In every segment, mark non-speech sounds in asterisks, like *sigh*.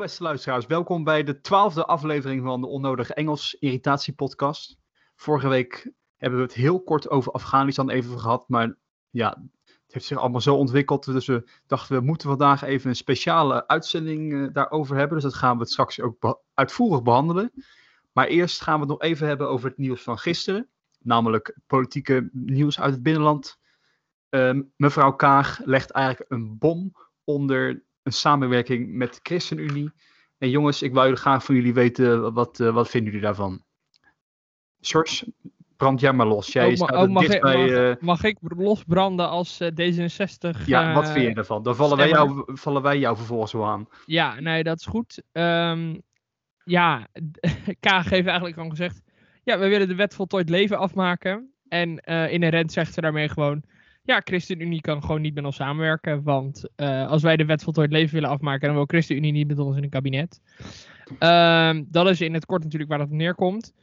Beste luisteraars, welkom bij de twaalfde aflevering van de Onnodige Engels Irritatie Podcast. Vorige week hebben we het heel kort over Afghanistan even gehad, maar ja, het heeft zich allemaal zo ontwikkeld, dus we dachten we moeten vandaag even een speciale uitzending uh, daarover hebben, dus dat gaan we straks ook uitvoerig behandelen. Maar eerst gaan we het nog even hebben over het nieuws van gisteren, namelijk politieke nieuws uit het binnenland. Uh, mevrouw Kaag legt eigenlijk een bom onder een samenwerking met de ChristenUnie. En jongens, ik wou graag van jullie weten, wat, uh, wat vinden jullie daarvan? George, brand jij maar los. Jij oh, staat oh, mag, ik, bij... mag, uh, mag, ik losbranden als uh, D66? ja, wat vind je ervan? Dan vallen wij, jou, vallen wij jou vervolgens wel aan. Ja, nee, dat is goed. Um, ja, *laughs* Kaag heeft eigenlijk al gezegd... Ja, we willen de wet voltooid leven afmaken. En inherent zegt ze daarmee gewoon ja, ChristenUnie kan gewoon niet met ons samenwerken. Want uh, als wij de wet voltooid leven willen afmaken, dan wil ChristenUnie niet met ons in een kabinet. Uh, dat is in het kort natuurlijk waar dat neerkomt.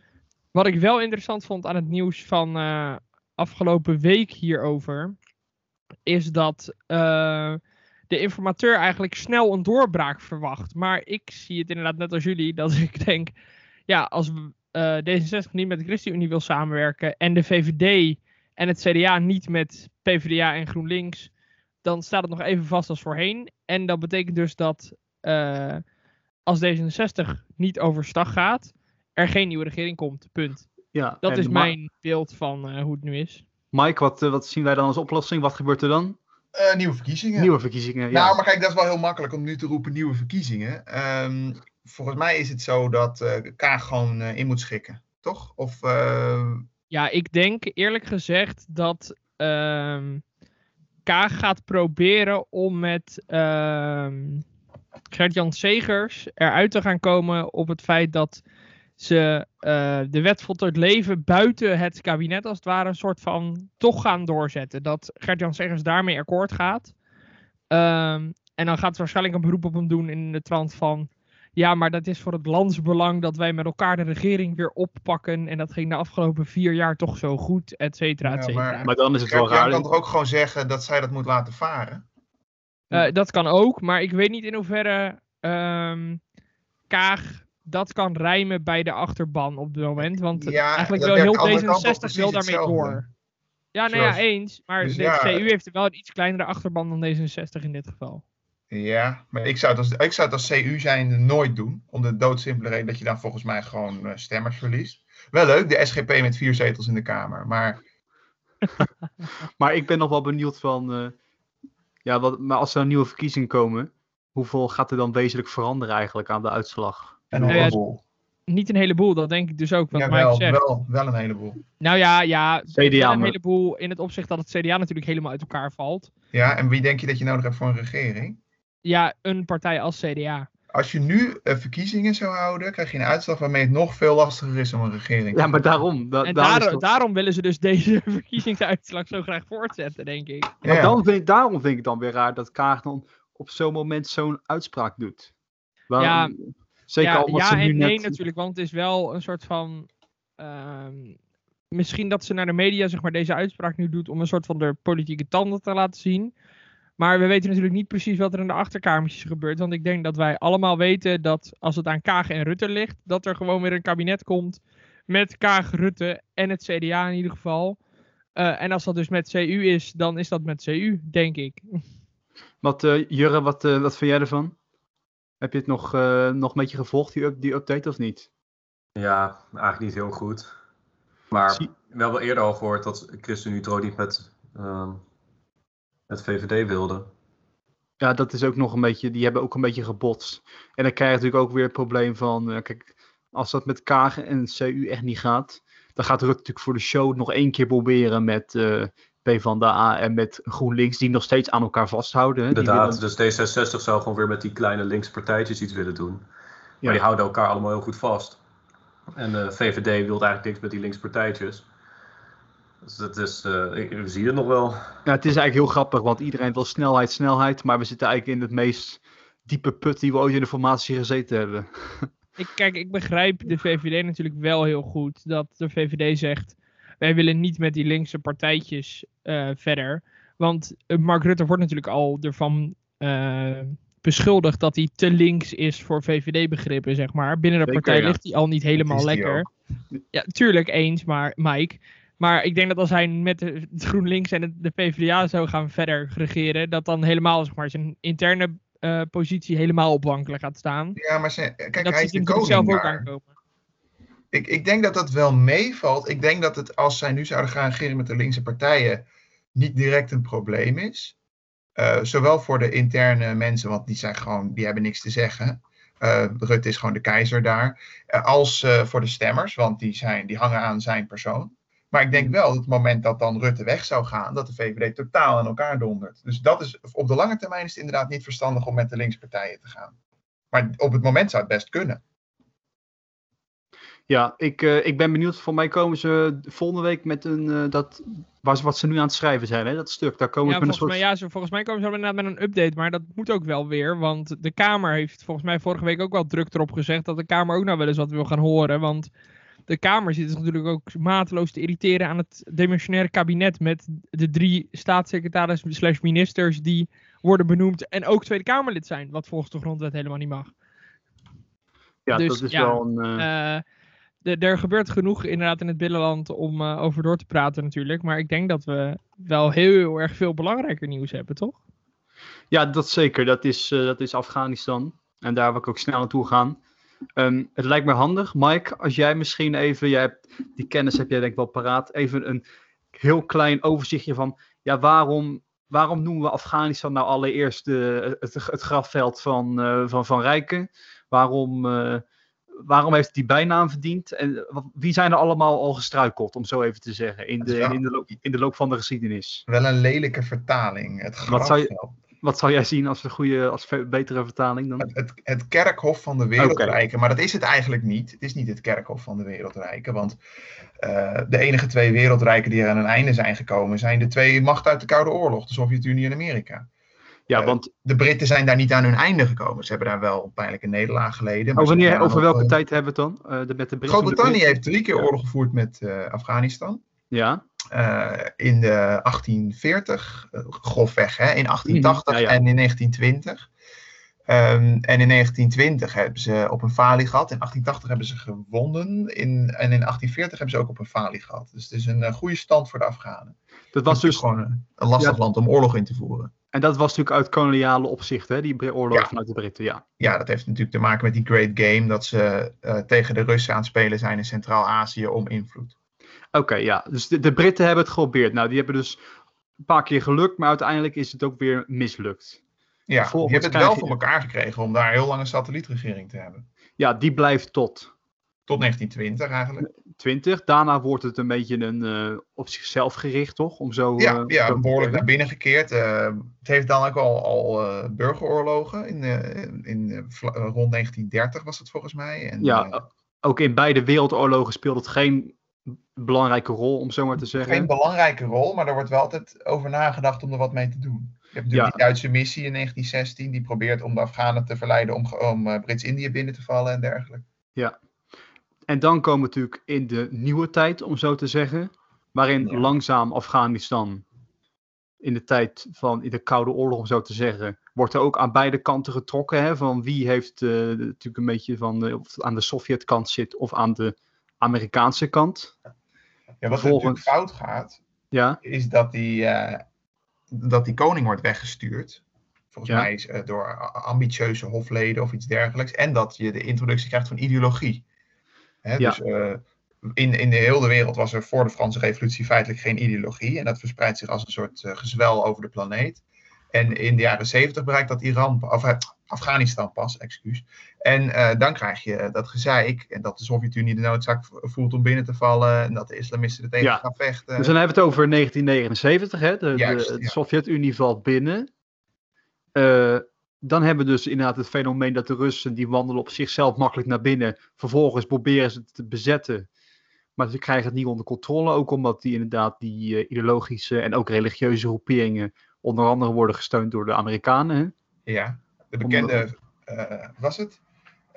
Wat ik wel interessant vond aan het nieuws van uh, afgelopen week hierover, is dat uh, de informateur eigenlijk snel een doorbraak verwacht. Maar ik zie het inderdaad net als jullie, dat *laughs* ik denk, ja, als D66 niet met de ChristenUnie wil samenwerken en de VVD en het CDA niet met PvdA en GroenLinks, dan staat het nog even vast als voorheen. En dat betekent dus dat uh, als D66 niet overstag gaat, er geen nieuwe regering komt. Punt. Ja, dat is mijn beeld van uh, hoe het nu is. Mike, wat, uh, wat zien wij dan als oplossing? Wat gebeurt er dan? nieuwe verkiezingen. Nieuwe verkiezingen, ja. Nou, maar kijk, dat is wel heel makkelijk om nu te roepen nieuwe verkiezingen. Um, volgens mij is het zo dat Kaag gewoon in moet schikken, toch? Of... Ja, ik denk eerlijk gezegd dat Kaag gaat proberen om met uh, Gert-Jan Segers eruit te gaan komen op het feit dat ze uh, de wet voltooid leven buiten het kabinet als het ware een soort van toch gaan doorzetten. Dat Gert-Jan Segers daarmee akkoord gaat. Um, en dan gaat ze waarschijnlijk een beroep op hem doen in de trant van ja, maar dat is voor het landsbelang dat wij met elkaar de regering weer oppakken. En dat ging de afgelopen vier jaar toch zo goed, et cetera, et cetera. Ja, maar, maar, dan is het wel raar. Je kan toch ook gewoon zeggen dat zij dat moet laten varen? Uh, dat kan ook, maar ik weet niet in hoeverre um, Kaag dat kan rijmen bij de achterban op dit moment. Want ja, eigenlijk wil heel D66 wil daarmee door. Ja, nou ja, eens. Maar Dus de ja. CU heeft wel een iets kleinere achterban dan D66 in dit geval. Ja, maar ik zou, het als, ik zou het als CU zijn nooit doen. Om de doodsimpele reden dat je dan volgens mij gewoon uh, stemmers verliest. Wel leuk, de SGP met vier zetels in de Kamer. Maar, *laughs* maar ik ben nog wel benieuwd van... Uh, ja, wat, maar als er nieuwe verkiezingen komen... Hoeveel gaat er dan wezenlijk veranderen eigenlijk aan de uitslag? En Nou een ja, heleboel. Niet een heleboel, dat denk ik dus ook. Wat Ja, wel, zegt. wel, wel een heleboel. Nou ja, ja CDA, een heleboel in het opzicht dat het CDA natuurlijk helemaal uit elkaar valt. Ja, en wie denk je dat je nodig hebt voor een regering? Ja, een partij als CDA. Als je nu uh, verkiezingen zou houden, krijg je een uitslag waarmee het nog veel lastiger is om een regering te Ja, maar daarom. Da En daarom is daar- toch- daarom willen ze dus *laughs* deze verkiezingsuitslag zo graag voortzetten, denk ik. Ja. Maar dan vind, ik- daarom vind ik het dan weer raar dat Kaag dan op zo'n moment zo'n uitspraak doet. Waarom- Ja, zeker ja, al wat ja ze nu en nee net... natuurlijk, want het is wel een soort van... ehm, misschien dat ze naar de media zeg maar, deze uitspraak nu doet om een soort van de politieke tanden te laten zien. Maar we weten natuurlijk niet precies wat er in de achterkamertjes gebeurt. Want ik denk dat wij allemaal weten dat als het aan Kaag en Rutte ligt, dat er gewoon weer een kabinet komt met Kaag, Rutte en het CDA in ieder geval. Eh, en als dat dus met CU is, dan is dat met CU, denk ik. Wat, eh, Jurre, wat, eh, wat vind jij ervan? Heb je het nog, eh, nog een beetje gevolgd, die, up- die update, of niet? Ja, eigenlijk niet heel goed. Maar Zie- we hebben wel eerder al gehoord dat ChristenUnie trouw niet met, ehm met VVD wilde. Ja, dat is ook nog een beetje, die hebben ook een beetje gebotst. En dan krijg je natuurlijk ook weer het probleem van, eh, kijk, als dat met Kaag en CU echt niet gaat, dan gaat Rutte natuurlijk voor de show nog één keer proberen met eh PvdA en met GroenLinks, die nog steeds aan elkaar vasthouden. hè. Inderdaad, willen- dus D66 zou gewoon weer met die kleine linkse partijtjes iets willen doen. Maar Ja. die houden elkaar allemaal heel goed vast. En de VVD wil eigenlijk niks met die linkse partijtjes. Dus dat is, eh, ik, we zien het nog wel. Ja, het is eigenlijk heel grappig, want iedereen wil snelheid, snelheid, maar we zitten eigenlijk in het meest diepe put die we ooit in de formatie gezeten hebben. *laughs* Ik, kijk, ik begrijp de VVD natuurlijk wel heel goed. Dat de VVD zegt, wij willen niet met die linkse partijtjes eh, verder. Want eh, Mark Rutte wordt natuurlijk al ervan eh, beschuldigd dat hij te links is voor VVD-begrippen, zeg maar. Binnen de Zeker, partij ja. ligt hij al niet helemaal lekker. Ja, tuurlijk eens, maar Mike. Maar ik denk dat als hij met de, GroenLinks en de PvdA zou gaan verder regeren, dat dan helemaal zeg maar, zijn interne eh, positie helemaal op wankelen gaat staan. Ja, maar ze, kijk, dat hij is de koning ook daar. aankomen. Ik, ik denk dat dat wel meevalt. Ik denk dat het, als zij nu zouden gaan regeren met de linkse partijen, niet direct een probleem is. Eh, zowel voor de interne mensen, want die zijn gewoon, die hebben niks te zeggen. Eh Rutte is gewoon de keizer daar. Als voor de stemmers, want die, zijn, die hangen aan zijn persoon. Maar ik denk wel dat het moment dat dan Rutte weg zou gaan, dat de VVD totaal aan elkaar dondert. Dus dat is, op de lange termijn is het inderdaad niet verstandig om met de linkse partijen te gaan. Maar op het moment zou het best kunnen. Ja, ik, eh, ik ben benieuwd. Voor mij komen ze volgende week met een. eh, dat, waar ze, wat ze nu aan het schrijven zijn, hè? dat stuk. Daar komen Ja, ze met een volgens, soort. mij, ja, volgens mij komen ze inderdaad met een update, maar dat moet ook wel weer. Want de Kamer heeft volgens mij vorige week ook wel druk erop gezegd dat de Kamer ook nou wel eens wat wil gaan horen. Want de Kamer zit natuurlijk ook mateloos te irriteren aan het demissionaire kabinet met de drie staatssecretarissen slash ministers die worden benoemd en ook Tweede Kamerlid zijn, wat volgens de grondwet helemaal niet mag. ja, dus, dat is ja, wel een. eh, Eh, de- er gebeurt genoeg inderdaad in het binnenland om eh, over door te praten natuurlijk, maar ik denk dat we wel heel, heel erg veel belangrijker nieuws hebben, toch? Ja, dat zeker. Dat is, dat is Afghanistan. En daar wil ik ook snel naartoe gaan. Ehm, het lijkt me handig, Mike, als jij misschien even, jij hebt, die kennis heb jij denk ik wel paraat, even een heel klein overzichtje van, ja, waarom, waarom noemen we Afghanistan nou allereerst de, het, het grafveld van, eh, van Van Rijken? Waarom, eh, waarom heeft die bijnaam verdiend? En wie zijn er allemaal al gestruikeld, om zo even te zeggen, in de, in de, loop, in de loop van de geschiedenis? Wel een lelijke vertaling. Het Wat zou je- grafveld. Wat zou jij zien als een goede, als betere vertaling dan? Het, het, het kerkhof van de wereldrijken. Maar dat is het eigenlijk niet. Het is niet het kerkhof van de wereldrijken. Want eh, de enige twee wereldrijken die er aan een einde zijn gekomen... zijn de twee machten uit de Koude Oorlog. De Sovjet-Unie en Amerika. Ja, eh, want De Britten zijn daar niet aan hun einde gekomen. Ze hebben daar wel een pijnlijke nederlaag geleden. maar over, wanneer, welke eh, tijd hebben we het dan? De, met de Groot-Brittannië heeft drie keer Ja. oorlog gevoerd met Afghanistan. Ja, Eh, in de 1840, eh, grofweg, hè, in 1880 Mhm, ja, ja. en in 1920. Ehm, en in 1920 hebben ze op een falie gehad. In 1880 hebben ze gewonnen. In, en in 1840 hebben ze ook op een falie gehad. Dus het is een eh, goede stand voor de Afghanen. dat was dus, gewoon een, een lastig Ja. land om oorlog in te voeren. en dat was natuurlijk uit koloniale opzicht, hè, die oorlog Ja. vanuit de Britten, ja. Ja, dat heeft natuurlijk te maken met die Great Game. Dat ze tegen de Russen aan het spelen zijn in Centraal-Azië om invloed. Oké, ja, dus de, de Britten hebben het geprobeerd. Nou, die hebben dus een paar keer gelukt, maar uiteindelijk is het ook weer mislukt. Ja, Vervolgens je hebt het wel voor elkaar gekregen om daar heel lang een satellietregering te hebben. Ja, die blijft tot Tot 1920 eigenlijk. 20. Daarna wordt het een beetje een eh, op zichzelf gericht, toch? Om zo, Ja, eh, ja behoorlijk naar binnen gekeerd. Eh, het heeft dan ook al, al burgeroorlogen. In, in, rond 1930 was het volgens mij. En, Ja, ook in beide wereldoorlogen speelt het geen belangrijke rol, om zo maar te zeggen. geen belangrijke rol, maar er wordt wel altijd over nagedacht om er wat mee te doen. Je hebt natuurlijk Ja. die Duitse missie in 1916, die probeert om de Afghanen te verleiden om, om eh, Brits-Indië binnen te vallen en dergelijke. En dan komen we natuurlijk in de nieuwe tijd, om zo te zeggen, waarin Ja. langzaam Afghanistan in de tijd van in de Koude Oorlog, om zo te zeggen, wordt er ook aan beide kanten getrokken. Hè, van wie heeft eh, natuurlijk een beetje van of aan de Sovjetkant zit of aan de Amerikaanse kant. Ja, wat er Vervolgens- natuurlijk fout gaat, Ja, is dat die, eh, dat die koning wordt weggestuurd. Volgens Ja. mij is, eh, door ambitieuze hofleden of iets dergelijks. En dat je de introductie krijgt van ideologie. Hè, Ja. Dus eh, in, in de hele wereld was er voor de Franse revolutie feitelijk geen ideologie. En dat verspreidt zich als een soort gezwel over de planeet. En in de jaren zeventig bereikt dat Iran, of Afghanistan pas, excuus. En eh, dan krijg je dat gezeik. En dat de Sovjet-Unie de noodzaak voelt om binnen te vallen. En dat de islamisten er tegen Ja. gaan vechten. dus dan hebben we het over 1979. Hè, de, de, Juist, de ja. Sovjet-Unie valt binnen. Eh, dan hebben we dus inderdaad het fenomeen dat de Russen die wandelen op zichzelf makkelijk naar binnen. Vervolgens proberen ze het te bezetten. Maar ze krijgen het niet onder controle. Ook omdat die inderdaad die eh, ideologische en ook religieuze groeperingen onder andere worden gesteund door de Amerikanen. Hè? Ja, de bekende, eh, was het?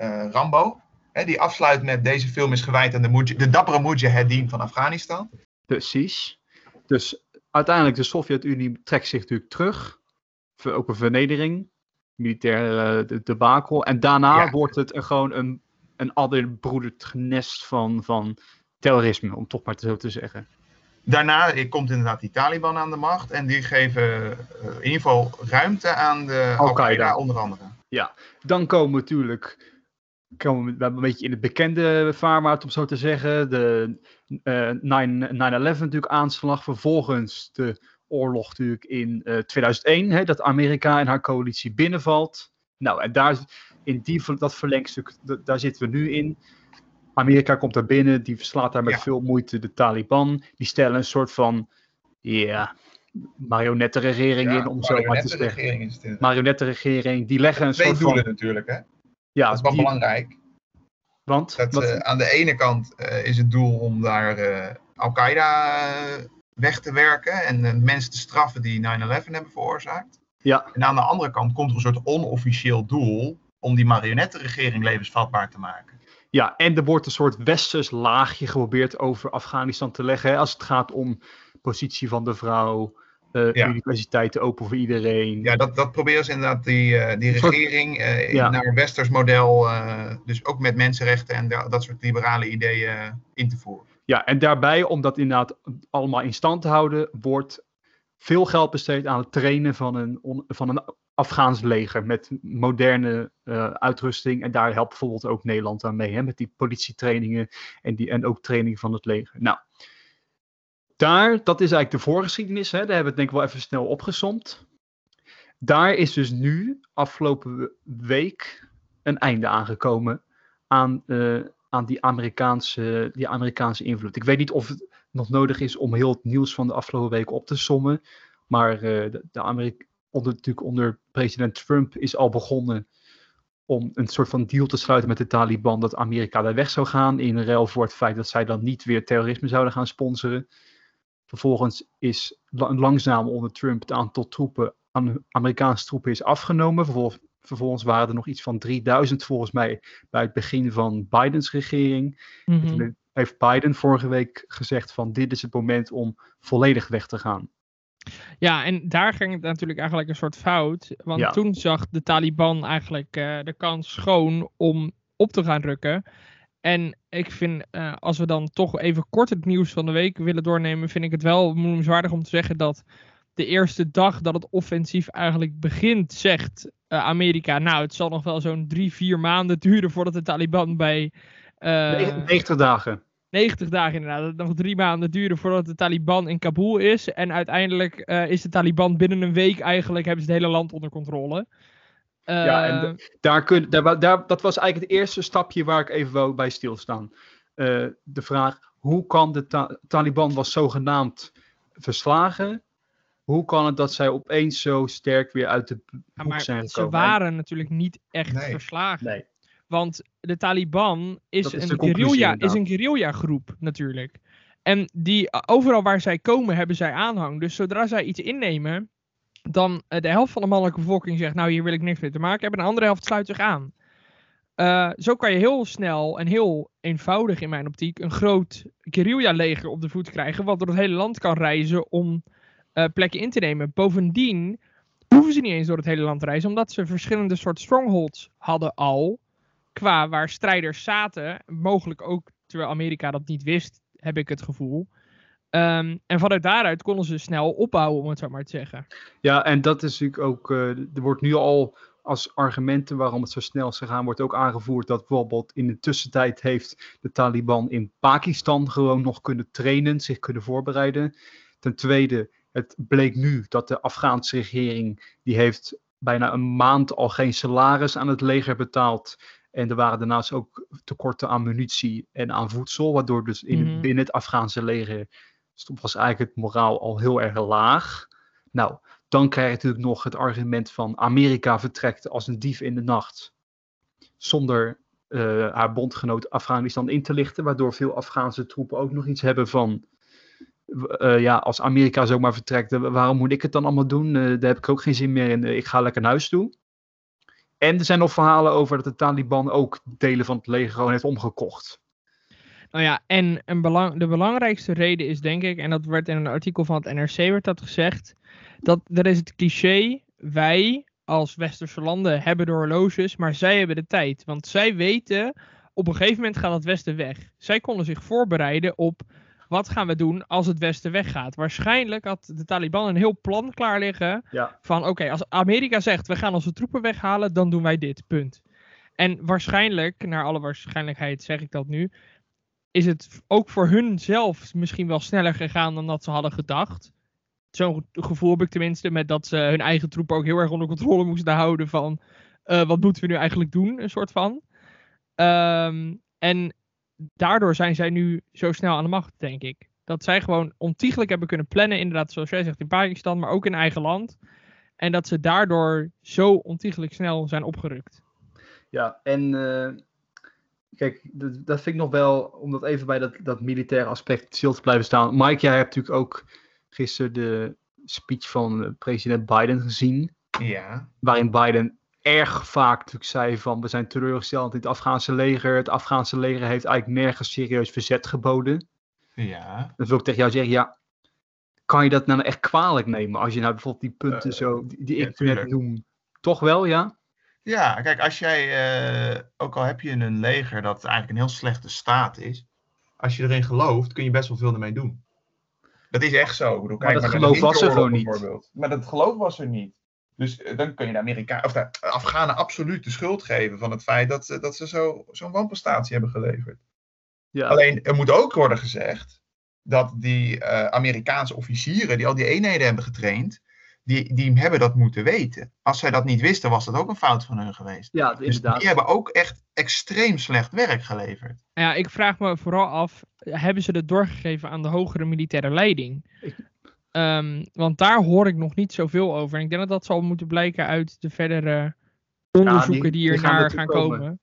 Eh, Rambo. Hè, die afsluit met deze film is gewijd aan de, Mujah- de dappere Mujahedin van Afghanistan. Precies. Dus uiteindelijk de Sovjet-Unie trekt zich natuurlijk terug. Ook een vernedering. militaire de, debakel. En daarna Ja. wordt het gewoon een, een adderbroederd nest van, van terrorisme, om toch maar zo te zeggen. Daarna komt inderdaad die Taliban aan de macht. En die geven eh, in ieder geval ruimte aan de Al-Qaeda. Onder andere. Dan komen natuurlijk komen we, we hebben een beetje in het bekende vaarwater, om zo te zeggen. De eh 9 9-11 natuurlijk aanslag. Vervolgens de oorlog natuurlijk in eh, 2001, hè, dat Amerika en haar coalitie binnenvalt. Nou, en daar, in die, dat verlengstuk, daar zitten we nu in. Amerika komt daar binnen, die verslaat daar met Ja. veel moeite de Taliban. Die stellen een soort van, ja, marionettenregering in, om zo maar te zeggen. Marionettenregering, die leggen een Twee soort doelen van... natuurlijk, hè. Ja, dat is wel die- belangrijk. want Dat, wat- eh, aan de ene kant eh, is het doel om daar eh, Al-Qaeda weg te werken en mensen te straffen die 9-11 hebben veroorzaakt. Ja. En aan de andere kant komt er een soort onofficieel doel om die marionettenregering levensvatbaar te maken. Ja, en er wordt een soort westers laagje geprobeerd over Afghanistan te leggen. Hè, als het gaat om positie van de vrouw, eh, Ja. universiteiten open voor iedereen. Ja, dat, dat proberen ze inderdaad die, eh, die soort- regering eh, Ja. naar een westers model, dus ook met mensenrechten en da- dat soort liberale ideeën in te voeren. Ja, en daarbij, om dat inderdaad allemaal in stand te houden, wordt veel geld besteed aan het trainen van een, on- van een Afghaans leger met moderne uitrusting. En daar helpt bijvoorbeeld ook Nederland aan mee, hè, met die politietrainingen en, die, en ook training van het leger. Nou, daar, dat is eigenlijk de voorgeschiedenis, hè, daar hebben we het denk ik wel even snel opgesomd. Daar is dus nu, afgelopen week, een einde aangekomen aan, eh, aan die, Amerikaanse, die Amerikaanse invloed. Ik weet niet of het nog nodig is om heel het nieuws van de afgelopen week op te sommen. Maar eh, de, de Amerika onder, natuurlijk onder president Trump is al begonnen om een soort van deal te sluiten met de Taliban dat Amerika daar weg zou gaan. In ruil voor het feit dat zij dan niet weer terrorisme zouden gaan sponsoren. Vervolgens is la- langzaam onder Trump het aantal troepen, aan Amerikaanse troepen is afgenomen. Vervolgens, vervolgens waren er nog iets van 3000 volgens mij bij het begin van Bidens regering. Toen heeft Biden vorige week gezegd van dit is het moment om volledig weg te gaan. Ja, en daar ging het natuurlijk eigenlijk een soort fout. Want Ja. toen zag de Taliban eigenlijk eh, de kans schoon om op te gaan rukken. En ik vind, eh, als we dan toch even kort het nieuws van de week willen doornemen, vind ik het wel moeilijk om te zeggen dat de eerste dag dat het offensief eigenlijk begint, zegt eh, Amerika, nou, het zal nog wel zo'n drie, vier maanden duren voordat de Taliban bij... eh, Ne- 90 dagen. 90 dagen inderdaad. Dat het nog drie maanden duren voordat de Taliban in Kabul is. En uiteindelijk eh, is de Taliban binnen een week eigenlijk hebben ze het hele land onder controle. Ja, en Eh, Daar kun, daar, daar, dat was eigenlijk het eerste stapje waar ik even wou bij stilstaan. Eh, de vraag, hoe kan de Ta- Taliban was zogenaamd verslagen? Hoe kan het dat zij opeens zo sterk weer uit de ja, maar zijn ze gekomen? waren natuurlijk niet echt Nee. verslagen. Nee. Want de Taliban is, Dat een, guerrilla, is een guerrilla groep natuurlijk. En die, overal waar zij komen hebben zij aanhang. Dus zodra zij iets innemen, dan eh, de helft van de mannelijke bevolking zegt, nou hier wil ik niks mee te maken hebben. En de andere helft sluit zich aan. Eh, zo kan je heel snel en heel eenvoudig in mijn optiek een groot guerrilla-leger op de voet krijgen, wat door het hele land kan reizen om eh, plekken in te nemen. Bovendien hoeven ze niet eens door het hele land te reizen, omdat ze verschillende soort strongholds hadden al, qua waar strijders zaten, mogelijk ook terwijl Amerika dat niet wist, heb ik het gevoel. Ehm, en vanuit daaruit konden ze snel opbouwen, om het zo maar te zeggen. Ja, en dat is natuurlijk ook, eh, er wordt nu al als argumenten waarom het zo snel is gegaan, wordt ook aangevoerd dat bijvoorbeeld in de tussentijd heeft de Taliban in Pakistan gewoon nog kunnen trainen, zich kunnen voorbereiden. Ten tweede, het bleek nu dat de Afghaanse regering, die heeft bijna een maand al geen salaris aan het leger betaald. En er waren daarnaast ook tekorten aan munitie en aan voedsel, waardoor dus in, Mhm. binnen het Afghaanse leger stond- was eigenlijk het moraal al heel erg laag. Nou, dan krijg je natuurlijk nog het argument van Amerika vertrekt als een dief in de nacht. Zonder eh, haar bondgenoot Afghanistan in te lichten. Waardoor veel Afghaanse troepen ook nog iets hebben van. eh, ja, als Amerika zomaar vertrekt, eh, waarom moet ik het dan allemaal doen? Daar heb ik ook geen zin meer in. Ik ga lekker naar huis toe. En er zijn nog verhalen over dat de Taliban ook delen van het leger gewoon heeft omgekocht. Nou ja, en een belang, de belangrijkste reden is denk ik, en dat werd in een artikel van het NRC werd dat gezegd, dat er is het cliché, wij als westerse landen hebben de horloges, maar zij hebben de tijd. Want zij weten, op een gegeven moment gaat het westen weg. Zij konden zich voorbereiden op wat gaan we doen als het westen weggaat. Waarschijnlijk had de Taliban een heel plan klaar liggen Ja. van oké, als Amerika zegt we gaan onze troepen weghalen, dan doen wij dit, punt. En waarschijnlijk, naar alle waarschijnlijkheid zeg ik dat nu, is het ook voor hun zelf misschien wel sneller gegaan dan dat ze hadden gedacht. Zo'n gevoel heb ik tenminste, met dat ze hun eigen troepen ook heel erg onder controle moesten houden van eh, wat moeten we nu eigenlijk doen, een soort van. Ehm, en daardoor zijn zij nu zo snel aan de macht, denk ik. Dat zij gewoon ontiegelijk hebben kunnen plannen, inderdaad, zoals jij zegt, in Pakistan, maar ook in eigen land. En dat ze daardoor zo ontiegelijk snel zijn opgerukt. Ja, en eh, kijk, dat, dat vind ik nog wel, om dat even bij dat, dat militaire aspect stil te blijven staan. Mike, jij hebt natuurlijk ook gisteren de speech van president Biden gezien. Ja. Waarin Biden erg vaak natuurlijk zei van we zijn teleurgesteld in het Afghaanse leger. Het Afghaanse leger heeft eigenlijk nergens serieus verzet geboden. Ja. Dan wil ik tegen jou zeggen, ja, kan je dat nou echt kwalijk nemen als je nou bijvoorbeeld die punten Eh, zo, die, die ja, ik net noem, toch wel, ja? Ja, kijk, als jij, eh, ook al heb je een leger dat eigenlijk een heel slechte staat is, als je erin gelooft, kun je best wel veel ermee doen. Dat is echt zo. Ik bedoel, Maar kijk dat naar de geloof was er gewoon niet. bijvoorbeeld. Maar dat geloof was er niet. Dus eh, dan kun je de Amerika of de Afghanen absoluut de schuld geven van het feit dat, ze- dat ze zo- zo'n wanprestatie hebben geleverd. Ja, Alleen, er moet ook worden gezegd dat die eh, Amerikaanse officieren die al die eenheden hebben getraind, die, die hebben dat moeten weten. Als zij dat niet wisten, was dat ook een fout van hun geweest. ja Dus inderdaad. die hebben ook echt extreem slecht werk geleverd. Ja, ik vraag me vooral af, hebben ze dat doorgegeven aan de hogere militaire leiding? Ehm, want daar hoor ik nog niet zoveel over. En ik denk dat dat zal moeten blijken uit de verdere onderzoeken die- die, die hier gaan naar gaan komen. komen.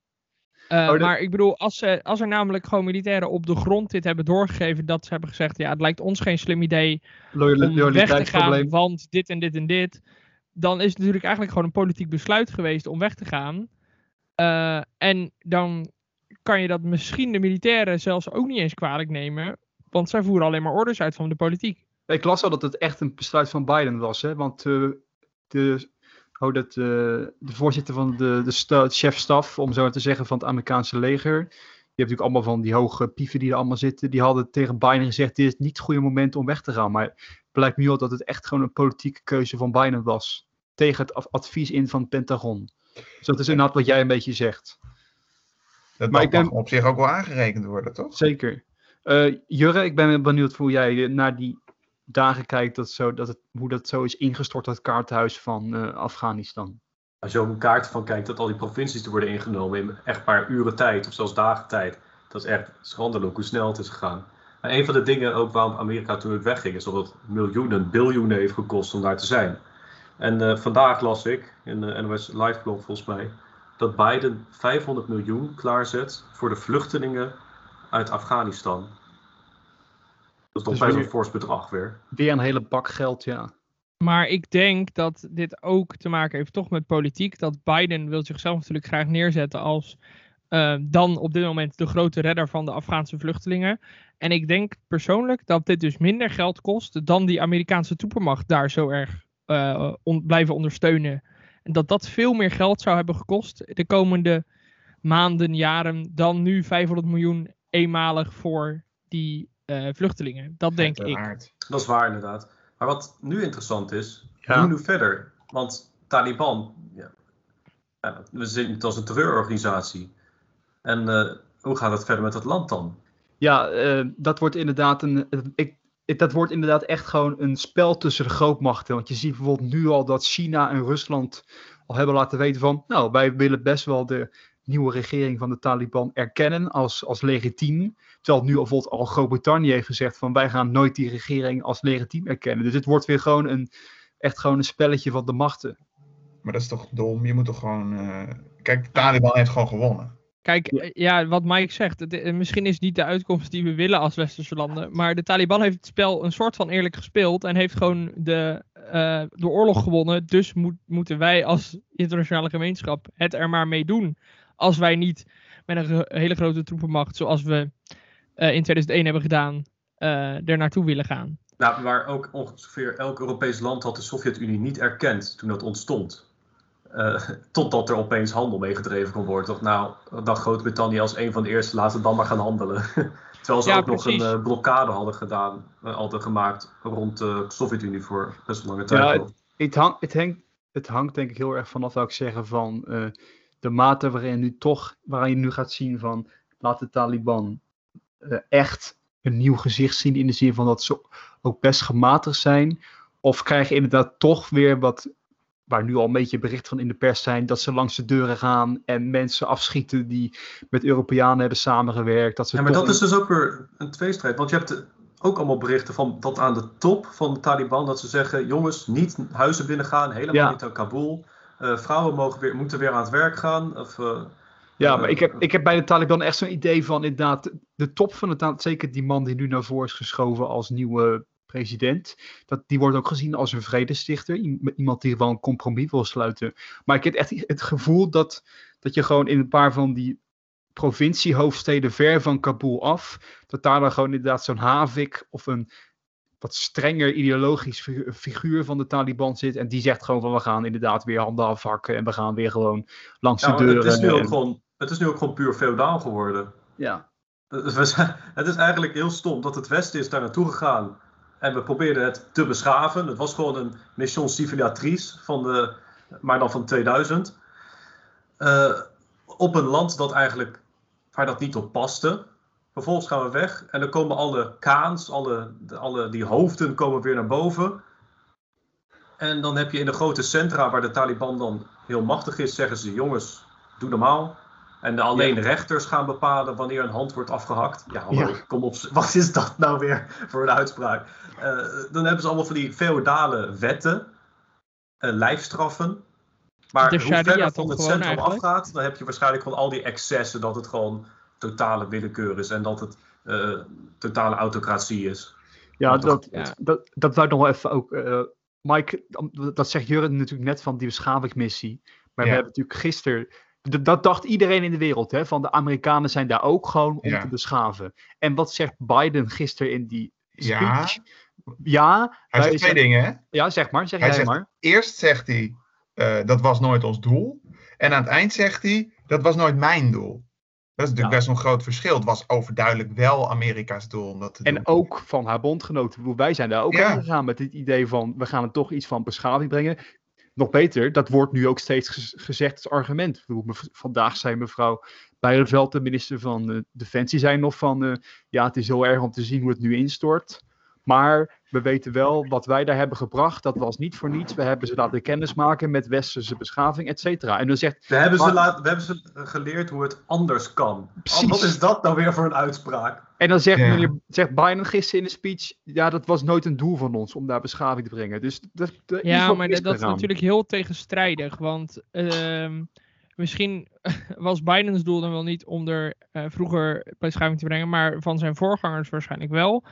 Eh, Oh, Maar ik bedoel, als, ze, als er namelijk gewoon militairen op de grond dit hebben doorgegeven, dat ze hebben gezegd, ja, het lijkt ons geen slim idee om weg te gaan, want dit en dit en dit. Dan is het natuurlijk eigenlijk gewoon een politiek besluit geweest om weg te gaan. Eh, en dan kan je dat misschien de militairen zelfs ook niet eens kwalijk nemen. Want zij voeren alleen maar orders uit van de politiek. Ik las al dat het echt een besluit van Biden was, hè? want eh, de, oh, dat, eh, de voorzitter van de, de sta- chefstaf, om zo maar te zeggen, van het Amerikaanse leger, je hebt natuurlijk allemaal van die hoge pieven die er allemaal zitten, die hadden tegen Biden gezegd, dit is niet het goede moment om weg te gaan. Maar het blijkt nu al dat het echt gewoon een politieke keuze van Biden was, tegen het ad- advies in van het Pentagon. Dus dat is inderdaad wat jij een beetje zegt. Dat Maar mag ik op zich ook wel aangerekend worden, toch? Zeker. Eh, Jurre, ik ben benieuwd hoe jij eh, naar die dagen kijkt, dat zo, dat het, hoe dat zo is ingestort, dat kaarthuis van eh, Afghanistan. Als je op een kaart van kijkt dat al die provincies er worden ingenomen in echt maar uren tijd of zelfs dagen tijd. Dat is echt schandelijk hoe snel het is gegaan. Maar een van de dingen ook waarom Amerika toen wegging is dat het miljoenen, biljoenen heeft gekost om daar te zijn. En eh, vandaag las ik in de NOS Live blog volgens mij dat Biden 500 miljoen klaarzet voor de vluchtelingen uit Afghanistan. Dat is toch Dus best weer- een fors bedrag weer. Weer een hele bak geld, ja. Maar ik denk dat dit ook te maken heeft toch met politiek. Dat Biden wil zichzelf natuurlijk graag neerzetten als eh, dan op dit moment de grote redder van de Afghaanse vluchtelingen. En ik denk persoonlijk dat dit dus minder geld kost dan die Amerikaanse troepenmacht daar zo erg eh, on- blijven ondersteunen. En dat dat veel meer geld zou hebben gekost de komende maanden, jaren, dan nu 500 miljoen eenmalig voor die vluchtelingen. Dat denk ik. Dat is waar inderdaad. Maar wat nu interessant is, Ja. hoe nu verder? Want Taliban, ja, we zien het als een terreurorganisatie. En eh, hoe gaat het verder met het land dan? Ja, eh, dat wordt inderdaad een. Ik, ik- dat wordt inderdaad echt gewoon een spel tussen de grootmachten. Want je ziet bijvoorbeeld nu al dat China en Rusland al hebben laten weten van. Nou, wij willen best wel de nieuwe regering van de Taliban erkennen als, als legitiem. Terwijl nu al bijvoorbeeld al Groot-Brittannië heeft gezegd van wij gaan nooit die regering als legitiem erkennen. Dus het wordt weer gewoon een, echt gewoon een spelletje van de machten. Maar dat is toch dom? Je moet toch gewoon. eh, Kijk, de Taliban heeft gewoon gewonnen. Kijk, Ja. eh, wat Mike zegt, het, eh, misschien is het niet de uitkomst die we willen als westerse landen, maar de Taliban heeft het spel een soort van eerlijk gespeeld en heeft gewoon de, eh, de oorlog gewonnen. Dus moet, moeten wij als internationale gemeenschap het er maar mee doen. Als wij niet met een hele grote troepenmacht, zoals we eh, in 2001 hebben gedaan, eh er naartoe willen gaan. Nou, waar ook ongeveer elk Europees land had de Sovjet-Unie niet erkend toen dat ontstond. eh, *laughs* totdat er opeens handel meegedreven kon worden. Toch nou, dacht Groot-Brittannië als een van de eerste, laten we dan maar gaan handelen. *laughs* Terwijl ze Ja, ook nog een eh, blokkade hadden gedaan, altijd gemaakt rond de Sovjet-Unie voor best een lange tijd. Ja. Het, hang, het, hangt, het hangt denk ik heel erg vanaf, zou ik zeggen, van eh, de mate waarin je nu toch, waarin je nu gaat zien van, laat de Taliban eh, echt een nieuw gezicht zien in de zin van dat ze ook best gematigd zijn. Of krijg je inderdaad toch weer wat, waar nu al een beetje bericht van in de pers zijn, dat ze langs de deuren gaan en mensen afschieten die met Europeanen hebben samengewerkt. Dat ze Ja, maar dat is dus ook weer een tweestrijd. Want je hebt ook allemaal berichten van dat aan de top van de Taliban dat ze zeggen: jongens, niet huizen binnengaan, helemaal Ja. niet naar Kabul. Eh, vrouwen mogen weer, moeten weer aan het werk gaan. Of, eh, Ja, Eh, maar ik heb, ik heb bij de Taliban echt zo'n idee van inderdaad, de top van het Taliban, zeker die man die nu naar voren is geschoven als nieuwe president, dat, die wordt ook gezien als een vredestichter, iemand die gewoon een compromis wil sluiten. Maar ik heb echt het gevoel dat, dat je gewoon in een paar van die provinciehoofdsteden ver van Kabul af, dat daar dan gewoon inderdaad zo'n havik of een wat strenger ideologisch figu- figuur van de Taliban zit en die zegt gewoon van we gaan inderdaad weer handen afhakken en we gaan weer gewoon langs nou, de deuren. het, is nu ook en- gewoon, het is nu ook gewoon puur feodaal geworden. ja. Zijn- *laughs* Het is eigenlijk heel stom dat het Westen is daar naartoe gegaan. En we probeerden het te beschaven. Het was gewoon een mission civilisatrice, van de, maar dan van 2000. Eh, op een land dat eigenlijk, waar dat niet op paste. Vervolgens gaan we weg en dan komen alle kaans, alle, alle die hoofden komen weer naar boven. En dan heb je in de grote centra waar de Taliban dan heel machtig is, zeggen ze: jongens, doe normaal. En alleen Ja. rechters gaan bepalen wanneer een hand wordt afgehakt. Ja, hallo, Ja. kom op, *laughs* wat is dat nou weer voor een uitspraak? Eh, dan hebben ze allemaal van die feodale wetten, eh, lijfstraffen. Maar hoe verder van het centrum eigenlijk? afgaat, dan heb je waarschijnlijk gewoon al die excessen dat het gewoon totale willekeur is en dat het eh, totale autocratie is. Ja, dat, Ja. dat, dat wou ik nog wel even ook. eh, Mike, dat zegt Jurgen natuurlijk net van die beschavingsmissie. Maar Ja. we hebben natuurlijk gisteren. Dat, dacht iedereen in de wereld, hè? Van de Amerikanen zijn daar ook gewoon om Ja. te beschaven. En wat zegt Biden gisteren in die Ja. speech? Ja, Hij wij zegt twee dingen, hè? ja zeg maar, zeg Hij jij zegt- maar. Eerst zegt hij, eh, dat was nooit ons doel. En aan het eind zegt hij, dat was nooit mijn doel. Dat is natuurlijk best een groot verschil. Het was overduidelijk wel Amerika's doel om dat te doen. En ook van haar bondgenoten. Wij zijn daar ook Ja. heen gegaan met het idee van we gaan er toch iets van beschaving brengen. Nog beter, dat wordt nu ook steeds gez- gezegd als argument. Vandaag zei mevrouw Bijleveld, de minister van eh, Defensie, zei nog van eh, ja, het is heel erg om te zien hoe het nu instort. Maar we weten wel wat wij daar hebben gebracht. Dat was niet voor niets. We hebben ze laten kennismaken met westerse beschaving, et cetera. En dan zegt We hebben, ze laat, we hebben ze geleerd hoe het anders kan. Precies. Wat is dat nou weer voor een uitspraak? En dan zegt, Ja. meneer, zegt Biden gisteren in de speech, ja, dat was nooit een doel van ons om daar beschaving te brengen. Dus dat, Ja, maar dat, dat is natuurlijk heel tegenstrijdig. Want ehm, misschien *laughs* was Bidens doel dan wel niet om er eh, vroeger beschaving te brengen, maar van zijn voorgangers waarschijnlijk wel.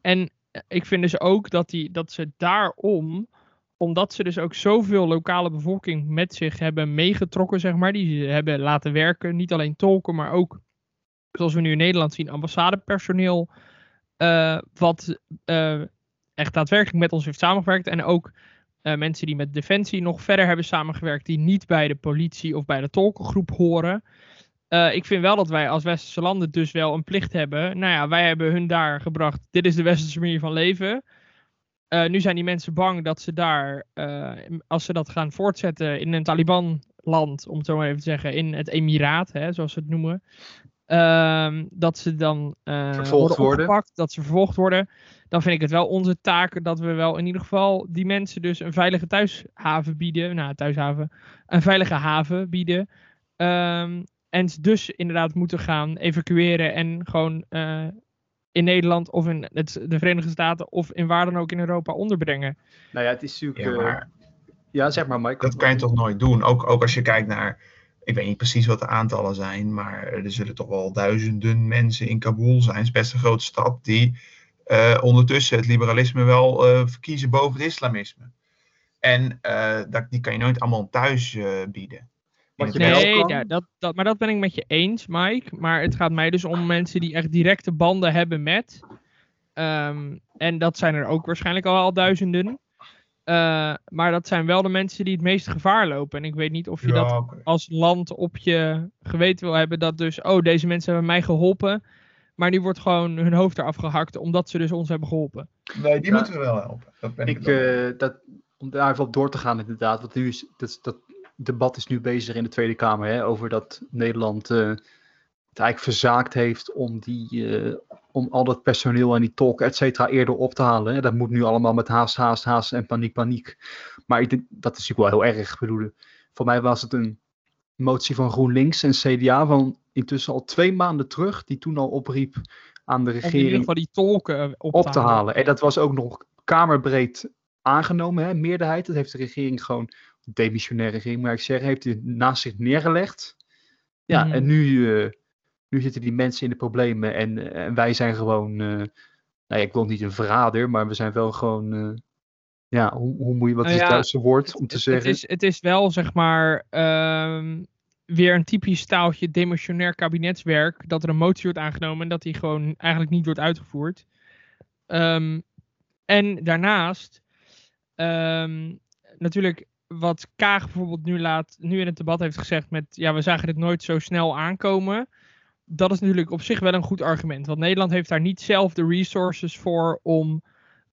En ik vind dus ook dat, die, dat ze daarom, omdat ze dus ook zoveel lokale bevolking met zich hebben meegetrokken, zeg maar, die ze hebben laten werken, niet alleen tolken, maar ook, zoals we nu in Nederland zien, ambassadepersoneel, eh, wat eh, echt daadwerkelijk met ons heeft samengewerkt. En ook eh, mensen die met Defensie nog verder hebben samengewerkt, die niet bij de politie of bij de tolkengroep horen. Eh, ik vind wel dat wij als westerse landen dus wel een plicht hebben. Nou ja, wij hebben hun daar gebracht. Dit is de westerse manier van leven. Eh, nu zijn die mensen bang dat ze daar, eh, als ze dat gaan voortzetten in een Taliban-land, om het zo maar even te zeggen, in het Emiraat, hè, zoals ze het noemen, ehm, dat ze dan Vervolgd worden. dat ze vervolgd worden. Dan vind ik het wel onze taak dat we wel in ieder geval die mensen dus een veilige thuishaven bieden. Nou, thuishaven. Een veilige haven bieden. Ehm, en ze dus inderdaad moeten gaan evacueren en gewoon eh, in Nederland of in het, de Verenigde Staten of in waar dan ook in Europa onderbrengen. Nou ja, het is natuurlijk... Ja, eh, maar ja, zeg maar, Mike. dat kan je toch nooit doen? Ook, ook als je kijkt naar, ik weet niet precies wat de aantallen zijn, maar er zullen toch wel duizenden mensen in Kabul zijn. Het is best een grote stad die eh, ondertussen het liberalisme wel eh, verkiezen boven het islamisme. En eh, dat, die kan je nooit allemaal thuis bieden. Wat je In het wel Nee, kan- ja, dat, dat, maar dat ben ik met je eens, Mike. Maar het gaat mij dus om mensen die echt directe banden hebben met. Ehm, en dat zijn er ook waarschijnlijk al, al duizenden. Eh, maar dat zijn wel de mensen die het meeste gevaar lopen. En ik weet niet of je dat als land op je geweten wil hebben. Dat dus, oh, deze mensen hebben mij geholpen. Maar nu wordt gewoon hun hoofd eraf gehakt omdat ze dus ons hebben geholpen. Nee, die Ja. moeten we wel helpen. Dat ben ik, Ik, eh, dat, om daar even op door te gaan inderdaad, want nu is dat, dat debat is nu bezig in de Tweede Kamer hè, over dat Nederland eh, het eigenlijk verzaakt heeft om, die, eh, om al dat personeel en die tolken et cetera eerder op te halen. Hè. Dat moet nu allemaal met haast, haast, haast en paniek, paniek. Maar ik denk, dat is natuurlijk wel heel erg. Bedoel, voor mij was het een motie van GroenLinks en CDA van intussen al twee maanden terug, die toen al opriep aan de Om in ieder regering geval die tolken eh, op, op te halen. En dat was ook nog kamerbreed aangenomen, hè, meerderheid. Dat heeft de regering gewoon, demissionaire regering, maar ik zeg, heeft hij naast zich neergelegd. Ja, Mhm. en nu, eh, nu zitten die mensen in de problemen en, eh, en wij zijn gewoon, eh, nou ja, ik wil niet een verrader, maar we zijn wel gewoon, ja, hoe, hoe moet je, wat is Nou het ja, juiste woord om te het, zeggen? Het is, het is wel, zeg maar, ehm, weer een typisch staaltje demissionair kabinetswerk. Dat er een motie wordt aangenomen en dat die gewoon eigenlijk niet wordt uitgevoerd. Ehm, en daarnaast, ehm, natuurlijk, wat Kaag bijvoorbeeld nu, laat, nu in het debat heeft gezegd met, ja, we zagen dit nooit zo snel aankomen. Dat is natuurlijk op zich wel een goed argument. Want Nederland heeft daar niet zelf de resources voor om